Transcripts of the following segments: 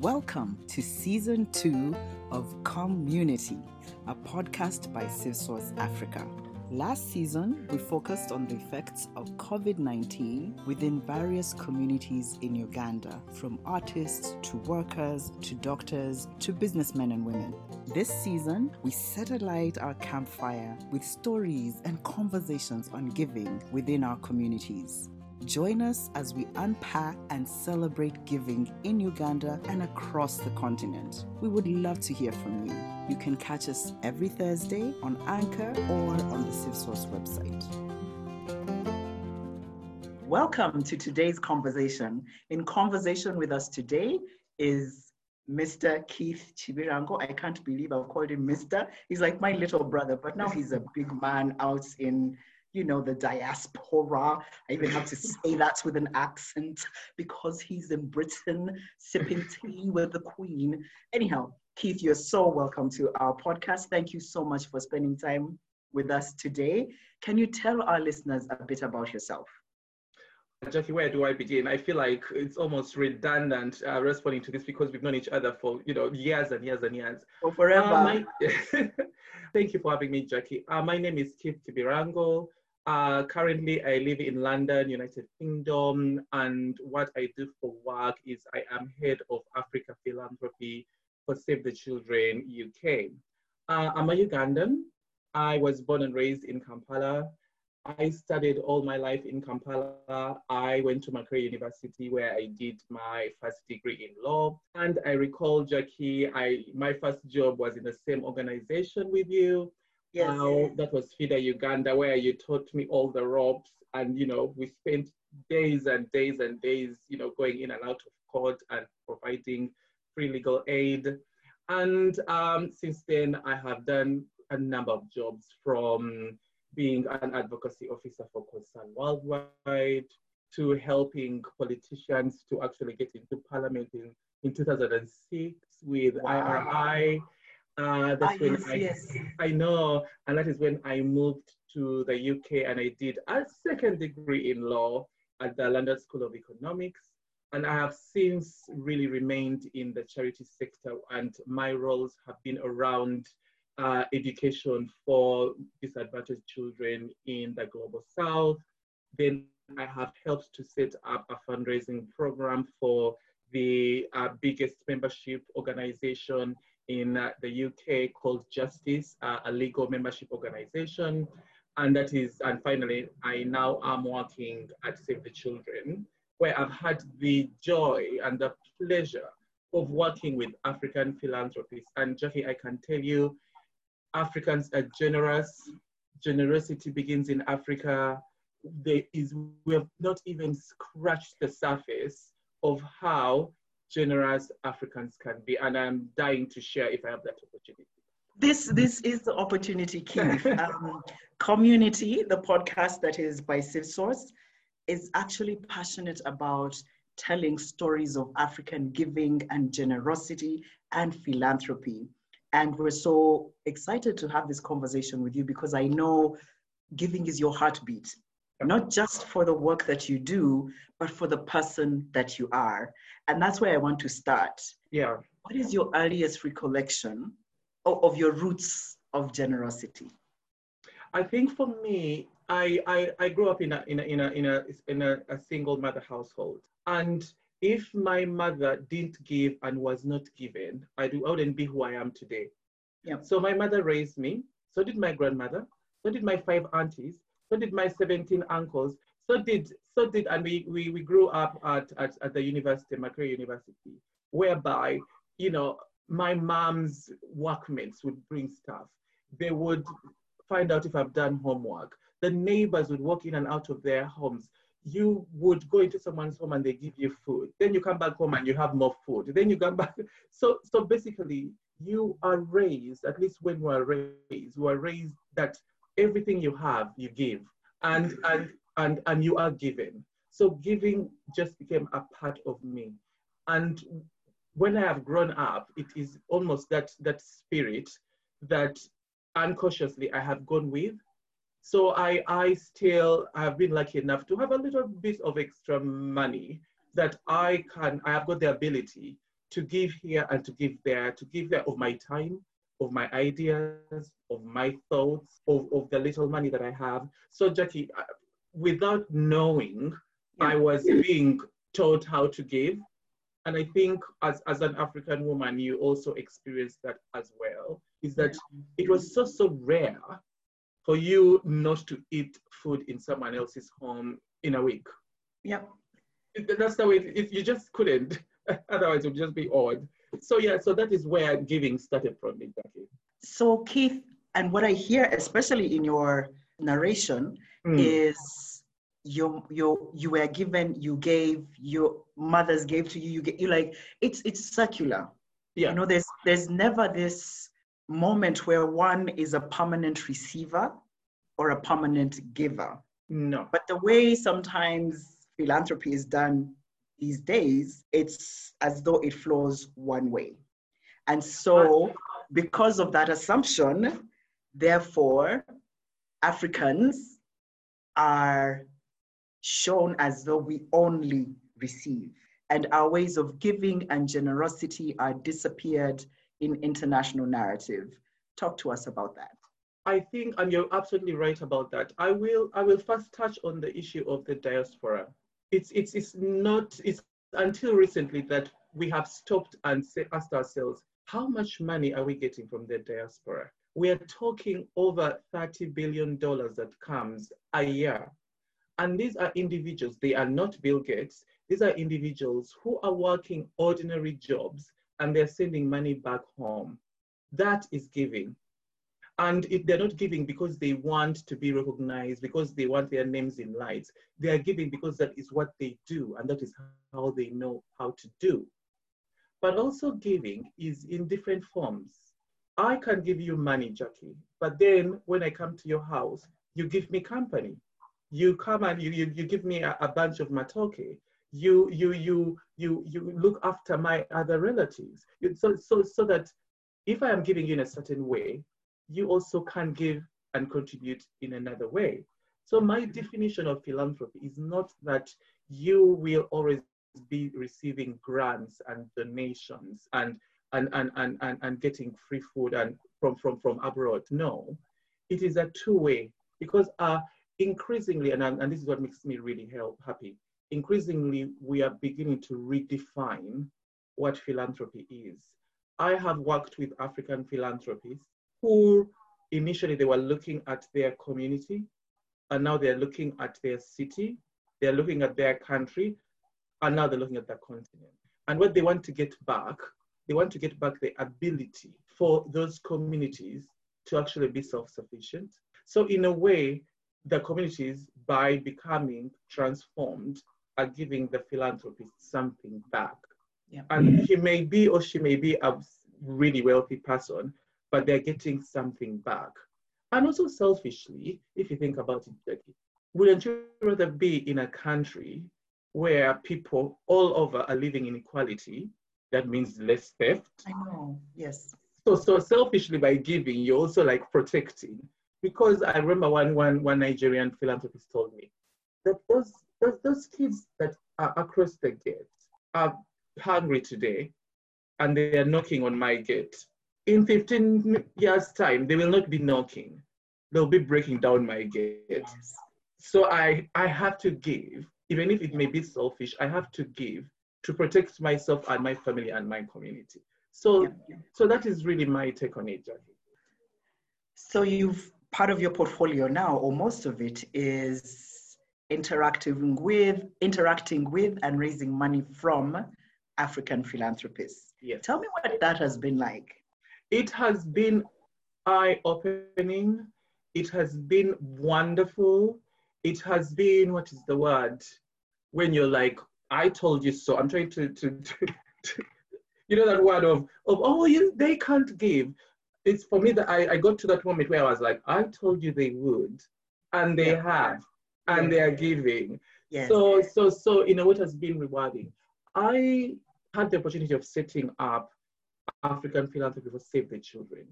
Welcome to season two of Community, a podcast by CivSource Africa. Last season, we focused on the effects of COVID 19 within various communities in Uganda, from artists to workers to doctors to businessmen and women. This season, we set alight our campfire with stories and conversations on giving within our communities. Join us as we unpack and celebrate giving in Uganda and across the continent. We would love to hear from you. You can catch us every Thursday on Anchor or on the CivSource website. Welcome to today's conversation. In conversation with us today is Mr. Keith Kibirango. I can't believe I've called him Mr. He's like my little brother, but now he's a big man out in you know, the diaspora. I even have to say that with an accent because he's in Britain sipping tea with the Queen. Anyhow, Keith, you're so welcome to our podcast. Thank you so much for spending time with us today. Can you tell our listeners a bit about yourself? Jackie, where do I begin? I feel like it's almost redundant uh, responding to this because we've known each other for you know years and years and years. For forever. My, thank you for having me, Jackie. Uh, my name is Keith Kibirango. Uh, currently, I live in London, United Kingdom, and what I do for work is I am head of Africa Philanthropy for Save the Children UK. Uh, I'm a Ugandan. I was born and raised in Kampala. I studied all my life in Kampala. I went to Makerere University where I did my first degree in law. And I recall, Jackie, I, my first job was in the same organization with you. Yes. Now that was FIDA Uganda, where you taught me all the ropes, and you know we spent days and days and days, you know, going in and out of court and providing free legal aid. And um, since then, I have done a number of jobs from being an advocacy officer for Concern Worldwide to helping politicians to actually get into parliament in, in 2006 with wow. IRI uh, that's ah, when yes, I, yes. I know, and that is when I moved to the UK and I did a second degree in law at the London School of Economics. And I have since really remained in the charity sector, and my roles have been around uh, education for disadvantaged children in the global south. Then I have helped to set up a fundraising program for the uh, biggest membership organization in uh, the UK called Justice, uh, a legal membership organization. And that is, and finally, I now am working at Save the Children, where I've had the joy and the pleasure of working with African philanthropists. And Jackie, I can tell you, Africans are generous. Generosity begins in Africa. There is, we have not even scratched the surface of how generous Africans can be. And I'm dying to share if I have that opportunity. This, this is the opportunity, Keith. um, community, the podcast that is by CivSource, is actually passionate about telling stories of African giving and generosity and philanthropy. And we're so excited to have this conversation with you because I know giving is your heartbeat not just for the work that you do, but for the person that you are. And that's where I want to start. Yeah. What is your earliest recollection of, of your roots of generosity? I think for me, I, I, I grew up in a, in a, in a, in a, in a, a single mother household. And if my mother didn't give and was not given, I, do, I wouldn't be who I am today. Yeah. So my mother raised me. So did my grandmother. So did my five aunties so did my 17 uncles. So did, so did, and we, we, we grew up at, at, at the university, Makerere University, whereby, you know, my mom's workmates would bring stuff. They would find out if I've done homework. The neighbors would walk in and out of their homes. You would go into someone's home and they give you food. Then you come back home and you have more food. Then you come back. So, so basically, you are raised, at least when we are raised, we are raised that everything you have, you give, and and and and you are giving. So giving just became a part of me, and when I have grown up, it is almost that that spirit that unconsciously I have gone with. So I I still have been lucky enough to have a little bit of extra money that I can I have got the ability to give here and to give there, to give there of my time, of my ideas, of my thoughts, of, of the little money that I have. So, Jackie, without knowing, yeah. I was being taught how to give. And I think as, as an African woman, you also experienced that as well, is that it was so, so rare for you not to eat food in someone else's home in a week. Yep. That's the way it, it, you just couldn't. Otherwise, it would just be odd. So yeah, so that is where giving started from me, Jackie. So Keith, and what I hear, especially in your narration, mm. is you you you were given, you gave, your mothers gave to you. You get you like it's it's circular. Yeah. You know, there's there's never this moment where one is a permanent receiver or a permanent giver. No. But the way sometimes philanthropy is done these days, it's as though it flows one way. And so, because of that assumption, therefore, Africans are shown as though we only receive. And our ways of giving and generosity are disappeared in international narrative. Talk to us about that. I think, and you're absolutely right about that. I will, I will first touch on the issue of the diaspora it's, it's, it's not, it's until recently that we have stopped and say, asked ourselves, how much money are we getting from the diaspora? We are talking over $30 billion that comes a year. And these are individuals, they are not Bill Gates, these are individuals who are working ordinary jobs and they're sending money back home. That is giving. And if they're not giving because they want to be recognized, because they want their names in lights, they are giving because that is what they do and that is how they know how to do. But also giving is in different forms. I can give you money, Jackie, but then when I come to your house, you give me company. You come and you, you, you give me a, a bunch of matoke. You, you, you, you, you look after my other relatives. So, so, so that if I am giving you in a certain way, you also can give and contribute in another way. So my definition of philanthropy is not that you will always be receiving grants and donations and and and and, and, and getting free food and from, from, from abroad. No, it is a two-way because uh, increasingly, and, and this is what makes me really help, happy, increasingly we are beginning to redefine what philanthropy is. I have worked with African philanthropists who initially they were looking at their community and now they're looking at their city, they're looking at their country, and now they're looking at their continent. And what they want to get back, they want to get back the ability for those communities to actually be self-sufficient. So in a way, the communities, by becoming transformed, are giving the philanthropist something back. Yeah. And he may be or she may be a really wealthy person, but they're getting something back. And also selfishly, if you think about it, wouldn't you rather be in a country where people all over are living in equality? That means less theft. I know, yes. So, so selfishly by giving, you're also like protecting. Because I remember one, one, one Nigerian philanthropist told me that those, those, those kids that are across the gate are hungry today and they are knocking on my gate in 15 years' time, they will not be knocking. They'll be breaking down my gates. So I, I have to give, even if it may be selfish, I have to give to protect myself and my family and my community. So, yeah. so that is really my take on it, Jackie. So you've part of your portfolio now, or most of it, is interacting with, interacting with, and raising money from African philanthropists. Yes. Tell me what that has been like it has been eye opening. It has been wonderful. It has been, what is the word? When you're like, I told you so. I'm trying to, to, to, to you know, that word of, of oh, you, they can't give. It's for me that I, I got to that moment where I was like, I told you they would, and they yeah. have, and yeah. they are giving. Yes. So, so, so, you know, what has been rewarding. I had the opportunity of setting up African Philanthropy for Save the Children.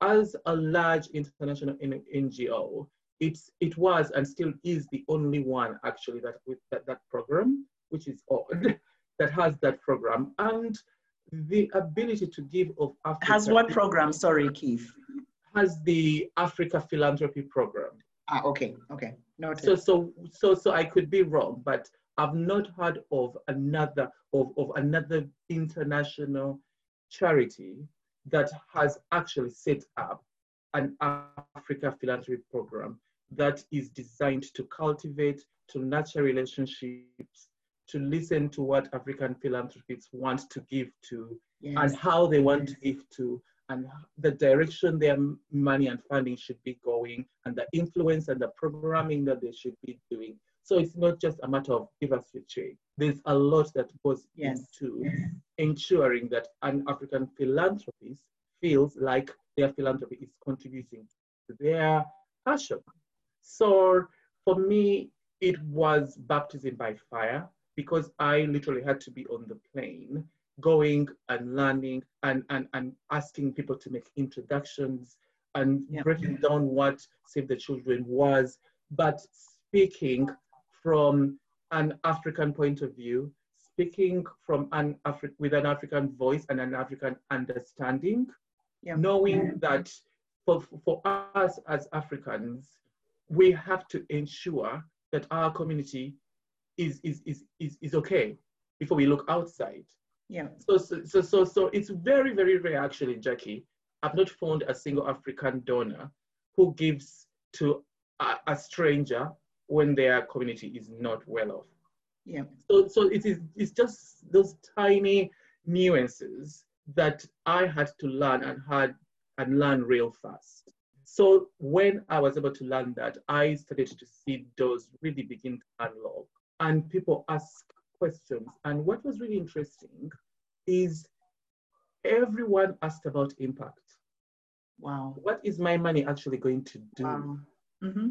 As a large international NGO, it's, it was and still is the only one actually that with that, that program, which is odd, that has that program. And the ability to give of Africa. Has what program? Sorry, Keith. Has the Africa Philanthropy Program. Ah, okay, okay. Noted. So, so, so, so I could be wrong, but I've not heard of another of, of another international charity that has actually set up an Africa philanthropy program that is designed to cultivate, to nurture relationships, to listen to what African philanthropists want to give to yes. and how they want yes. to give to and the direction their money and funding should be going and the influence and the programming that they should be doing. So it's not just a matter of give us your check. There's a lot that goes yes. into ensuring that an African philanthropist feels like their philanthropy is contributing to their passion. So for me, it was baptism by fire because I literally had to be on the plane going and learning and, and, and asking people to make introductions and breaking down what Save the Children was, but speaking from an African point of view, speaking from an Afri- with an African voice and an African understanding, knowing that for, for us as Africans, we have to ensure that our community is, is, is, is, is okay before we look outside. Yeah. So, so, so, so, so it's very, very rare actually, Jackie. I've not found a single African donor who gives to a, a stranger when their community is not well off. Yeah. So, so it is, it's just those tiny nuances that I had to learn and had and learn real fast. So when I was able to learn that, I started to see doors really begin to unlock and people ask questions. And what was really interesting is everyone asked about impact. Wow. What is my money actually going to do? Wow. Mm-hmm.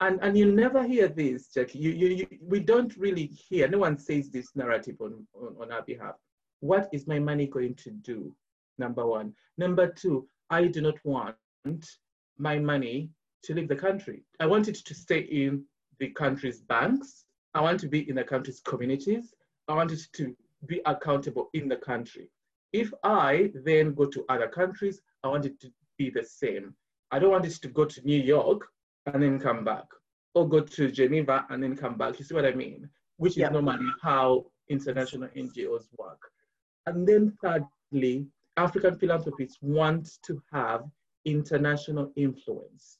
And, and you never hear this, Jackie. You, you, you, we don't really hear, no one says this narrative on, on, on our behalf. What is my money going to do? Number one. Number two, I do not want my money to leave the country. I want it to stay in the country's banks. I want to be in the country's communities. I want it to be accountable in the country. If I then go to other countries, I want it to be the same. I don't want it to go to New York and then come back, or go to Geneva and then come back. You see what I mean? Which is normally how international NGOs work. And then thirdly, African philanthropists want to have international influence.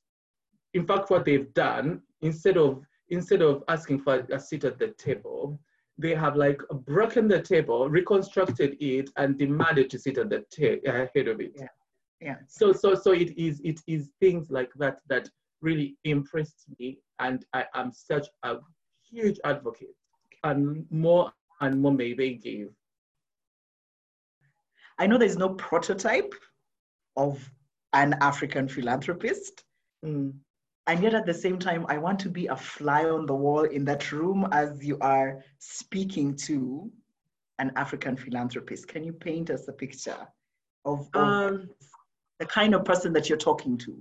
In fact, what they've done, instead of instead of asking for a seat at the table, they have like broken the table, reconstructed it, and demanded to sit at the ta- uh, head of it. Yeah. Yeah. So so so it is it is things like that that really impressed me, and I am such a huge advocate, and more and more may they give. I know there's no prototype of an African philanthropist. Mm and yet at the same time i want to be a fly on the wall in that room as you are speaking to an african philanthropist. Can you paint us a picture of, of um, the kind of person that you're talking to?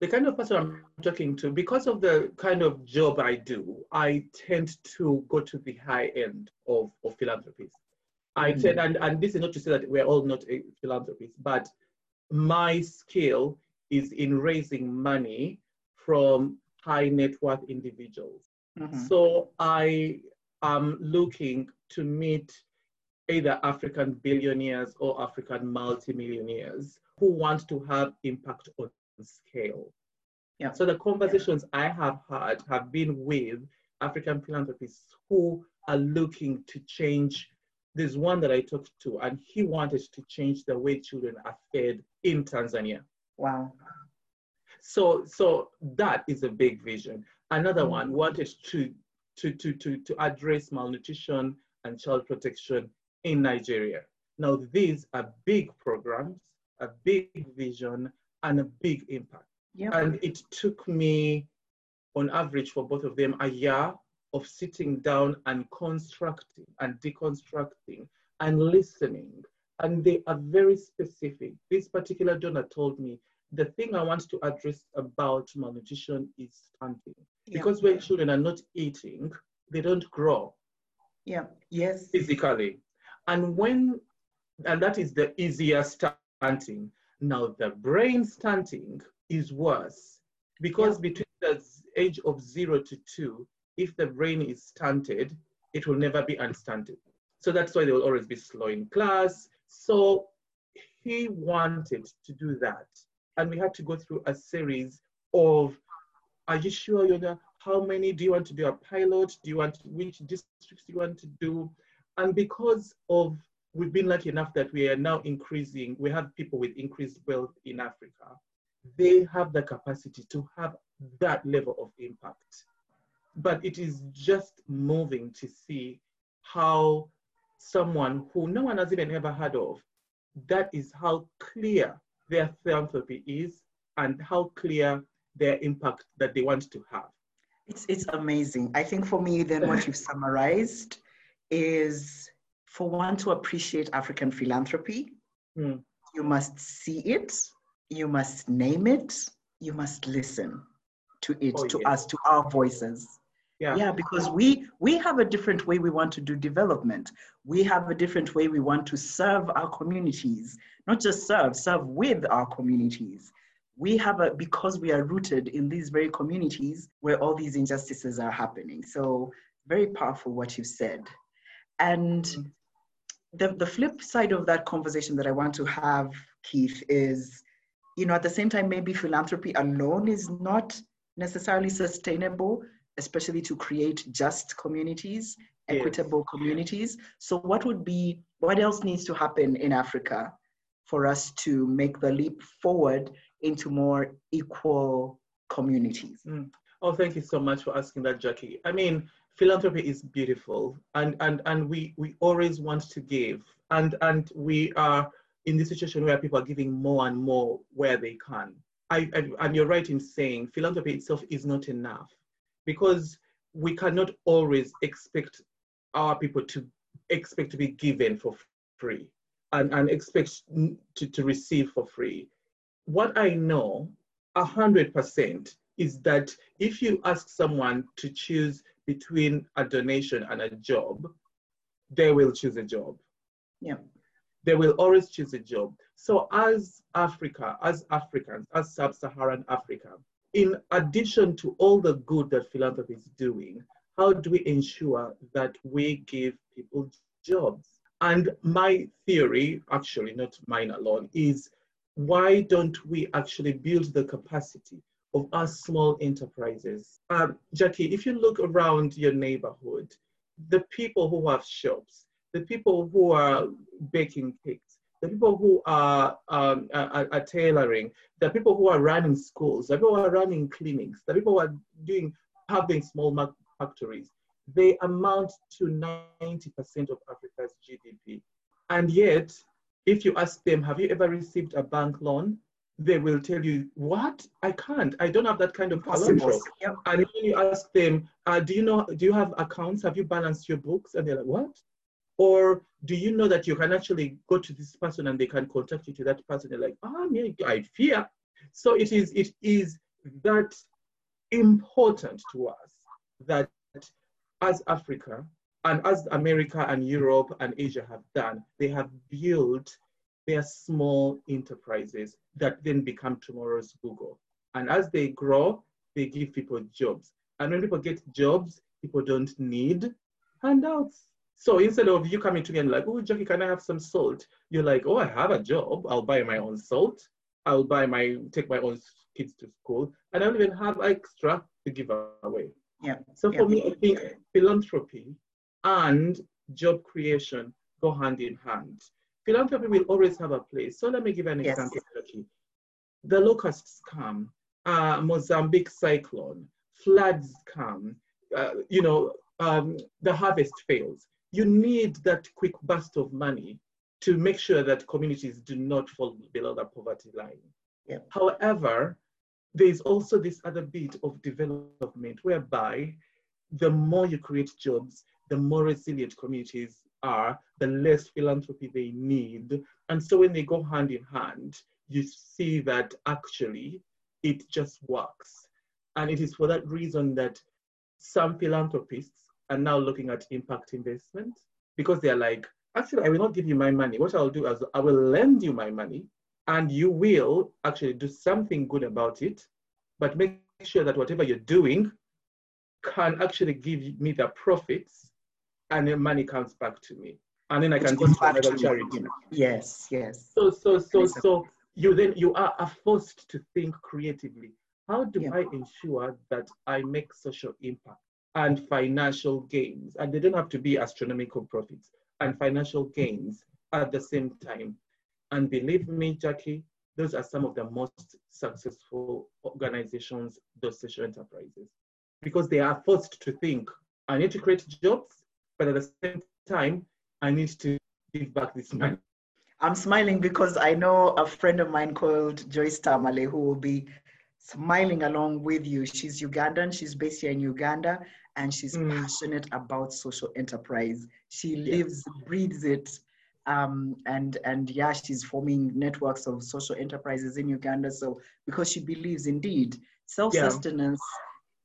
The kind of person i'm talking to because of the kind of job i do i tend to go to the high end of, of philanthropists. I mm. tend and, and this is not to say that we're all not philanthropists but my skill is in raising money from high net worth individuals. Mm-hmm. So I am looking to meet either African billionaires or African multimillionaires who want to have impact on scale. Yeah. So the conversations yeah. I have had have been with African philanthropists who are looking to change. There's one that I talked to, and he wanted to change the way children are fed in Tanzania. Wow. So, so that is a big vision. Another one mm. wanted to, to, to, to, to address malnutrition and child protection in Nigeria. Now, these are big programs, a big vision, and a big impact. Yep. And it took me, on average, for both of them, a year of sitting down and constructing and deconstructing and listening. And they are very specific. This particular donor told me the thing I want to address about malnutrition is stunting. Yeah. Because when children are not eating, they don't grow. Yeah, yes. Physically. And when And that is the easier stunting. Now, the brain stunting is worse because yeah. between the age of zero to two, if the brain is stunted, it will never be unstunted. So that's why they will always be slow in class. So he wanted to do that. And we had to go through a series of, are you sure you know how many do you want to do a pilot? Do you want, which districts do you want to do? And because of, we've been lucky enough that we are now increasing, we have people with increased wealth in Africa. They have the capacity to have that level of impact. But it is just moving to see how someone who no one has even ever heard of, that is how clear their philanthropy is and how clear their impact that they want to have. It's, it's amazing. I think for me, then what you've summarized is for one to appreciate African philanthropy, mm. you must see it, you must name it, you must listen to it, oh, to us, to our voices. Yeah. yeah, because we we have a different way we want to do development. We have a different way we want to serve our communities, not just serve, serve with our communities. We have a because we are rooted in these very communities where all these injustices are happening. So very powerful what you said. And mm-hmm. the, the flip side of that conversation that I want to have, Keith, is, you know, at the same time, maybe philanthropy alone is not necessarily sustainable especially to create just communities, equitable communities. So, what would be, what else needs to happen in Africa for us to make the leap forward into more equal communities? Mm. Oh, thank you so much for asking that, Jackie. I mean, philanthropy is beautiful, and and and we we always want to give, and and we are in this situation where people are giving more and more where they can. I, I, and you're right in saying philanthropy itself is not enough because we cannot always expect our people to expect to be given for free and, and expect to, to receive for free. What I know, a hundred percent, is that if you ask someone to choose between a donation and a job, they will choose a job. Yeah. They will always choose a job. So as Africa, as Africans, as Sub-Saharan Africa, in addition to all the good that philanthropy is doing, how do we ensure that we give people jobs? And my theory, actually not mine alone, is why don't we actually build the capacity of our small enterprises? Um, Jackie, if you look around your neighborhood, the people who have shops, the people who are baking cakes, the people who are, um, are, are, tailoring, the people who are running schools, the people who are running clinics, the people who are doing having small factories, they amount to 90% of Africa's GDP. And yet, if you ask them, have you ever received a bank loan? They will tell you, what? I can't. I don't have that kind of collateral. Yep. And when you ask them, uh, do you know, do you have accounts? Have you balanced your books? And they're like, what? Or do you know that you can actually go to this person and they can contact you to that person? You're like, ah, me, I fear. So it is, it is that important to us that as Africa and as America and Europe and Asia have done, they have built their small enterprises that then become tomorrow's Google. And as they grow, they give people jobs. And when people get jobs, people don't need handouts. So instead of you coming to me and like, oh, Jackie, can I have some salt? You're like, oh, I have a job. I'll buy my own salt. I'll buy my, take my own kids to school. And I don't even have extra to give away. Yeah. So yeah. for me, I think philanthropy and job creation go hand in hand. Philanthropy will always have a place. So let me give an yes. example, Jackie. The locusts come, uh, Mozambique cyclone, floods come, uh, you know, um, the harvest fails you need that quick burst of money to make sure that communities do not fall below the poverty line. Yeah. However, there's also this other bit of development whereby the more you create jobs, the more resilient communities are, the less philanthropy they need. And so when they go hand in hand, you see that actually it just works. And it is for that reason that some philanthropists are now looking at impact investment because they're like, actually, I will not give you my money. What I'll do is I will lend you my money and you will actually do something good about it, but make sure that whatever you're doing can actually give me the profits and the money comes back to me. And then I can give to another charity. Yes, yes. So, so, so, so you then you are forced to think creatively. How do yeah. I ensure that I make social impact and financial gains? And they don't have to be astronomical profits and financial gains at the same time. And believe me, Jackie, those are some of the most successful organizations, those social enterprises, because they are forced to think, I need to create jobs, but at the same time, I need to give back this money. I'm smiling because I know a friend of mine called Joyce Tamale who will be smiling along with you. She's Ugandan, she's based here in Uganda, and she's mm. passionate about social enterprise. She lives, breathes it. Um, and and yeah, she's forming networks of social enterprises in Uganda. So because she believes indeed self-sustenance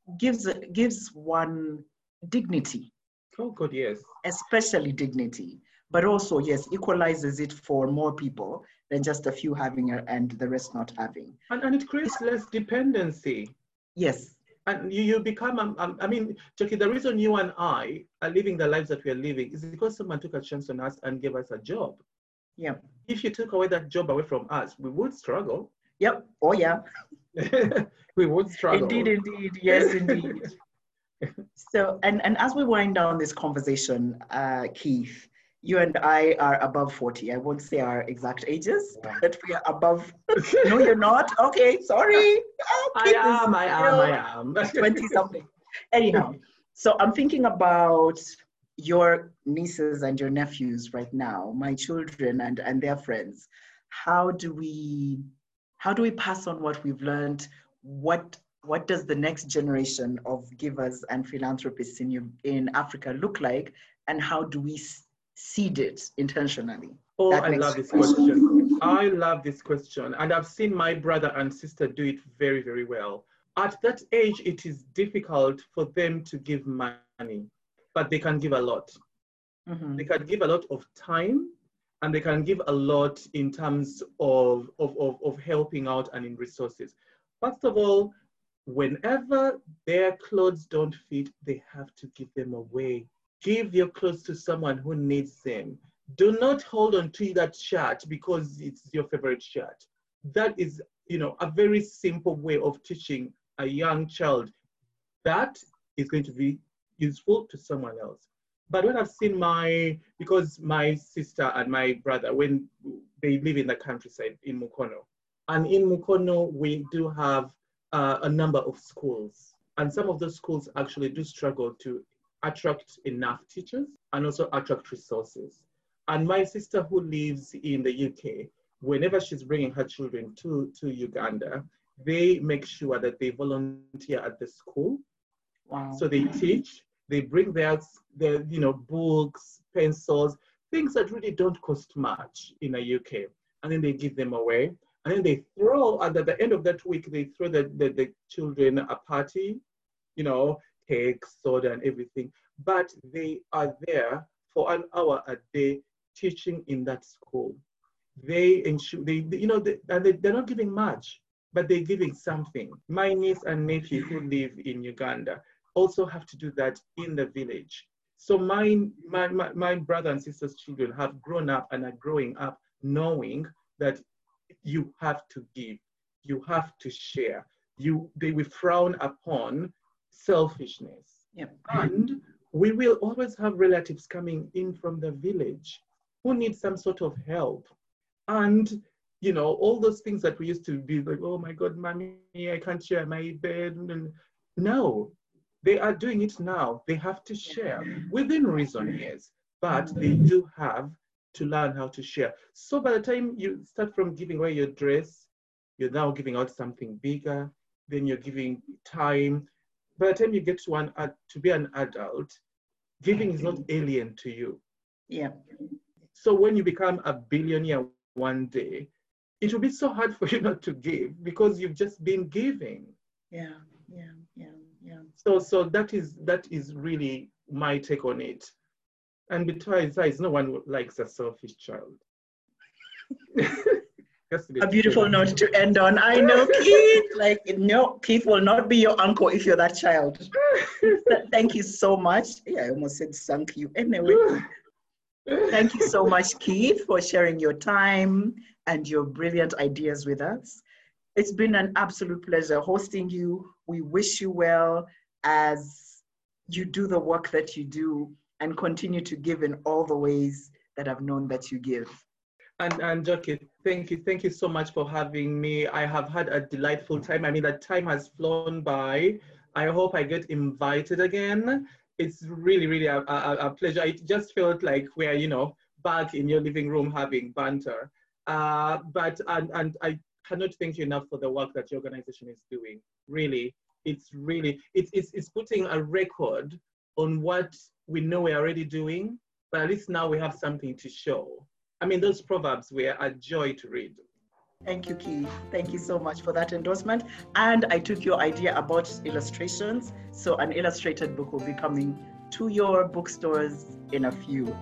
yeah. gives gives one dignity. Oh, good, yes. Especially dignity, but also yes, equalizes it for more people than just a few having it and the rest not having. And, and it creates less dependency. Yes, and you, you become, um, um, I mean, Jackie, the reason you and I are living the lives that we are living is because someone took a chance on us and gave us a job. Yeah. If you took away that job away from us, we would struggle. Yep. Oh, yeah. we would struggle. Indeed, indeed. Yes, indeed. so, and, and as we wind down this conversation, uh, Keith, you and I are above 40. I won't say our exact ages, but we are above. no, you're not. Okay, sorry. Oh, I am, I am, I am. 20 something. Anyhow, so I'm thinking about your nieces and your nephews right now, my children and, and their friends. How do we how do we pass on what we've learned? What what does the next generation of givers and philanthropists in, you in Africa look like? And how do we seed it intentionally? Oh, that I love this question. I love this question. And I've seen my brother and sister do it very, very well. At that age, it is difficult for them to give money, but they can give a lot. Mm-hmm. They can give a lot of time and they can give a lot in terms of, of, of, of helping out and in resources. First of all, whenever their clothes don't fit, they have to give them away Give your clothes to someone who needs them. Do not hold on to that shirt because it's your favorite shirt. That is, you know, a very simple way of teaching a young child that is going to be useful to someone else. But when I've seen my, because my sister and my brother, when they live in the countryside in Mukono, and in Mukono, we do have uh, a number of schools. And some of those schools actually do struggle to attract enough teachers and also attract resources. And my sister who lives in the UK, whenever she's bringing her children to, to Uganda, they make sure that they volunteer at the school. Wow. So they teach, they bring their, their you know, books, pencils, things that really don't cost much in the UK. And then they give them away. And then they throw, and at the end of that week, they throw the, the, the children a party, you know, cake, soda, and everything. But they are there for an hour a day teaching in that school. They ensure, they, you know, they, and they, they're not giving much, but they're giving something. My niece and nephew who live in Uganda also have to do that in the village. So my, my, my, my brother and sister's children have grown up and are growing up knowing that you have to give, you have to share. You, they will frown upon selfishness. Yep. And we will always have relatives coming in from the village who need some sort of help. And, you know, all those things that we used to be like, oh my God, mommy, I can't share my bed. No, they are doing it now. They have to share within reason, yes, but they mm-hmm. do have to learn how to share. So by the time you start from giving away your dress, you're now giving out something bigger, then you're giving time, by the time you get to an uh, to be an adult, giving is not alien to you. Yeah. So when you become a billionaire one day, it will be so hard for you not to give because you've just been giving. Yeah, yeah, yeah, yeah. So so that is that is really my take on it. And besides, no one likes a selfish child. a beautiful note to end on. I know Keith, like no, Keith will not be your uncle if you're that child. Thank you so much. Yeah, I almost said thank you. Anyway, thank you so much, Keith, for sharing your time and your brilliant ideas with us. It's been an absolute pleasure hosting you. We wish you well as you do the work that you do and continue to give in all the ways that I've known that you give. And, and Jackie, thank you. Thank you so much for having me. I have had a delightful time. I mean, that time has flown by. I hope I get invited again. It's really, really a, a, a pleasure. It just felt like we're, you know, back in your living room having banter. Uh, but, and, and I cannot thank you enough for the work that your organization is doing. Really, it's really, it's, it's, it's putting a record on what we know we're already doing, but at least now we have something to show. I mean, those proverbs were a joy to read. Thank you, Keith. Thank you so much for that endorsement. And I took your idea about illustrations. So, an illustrated book will be coming to your bookstores in a few.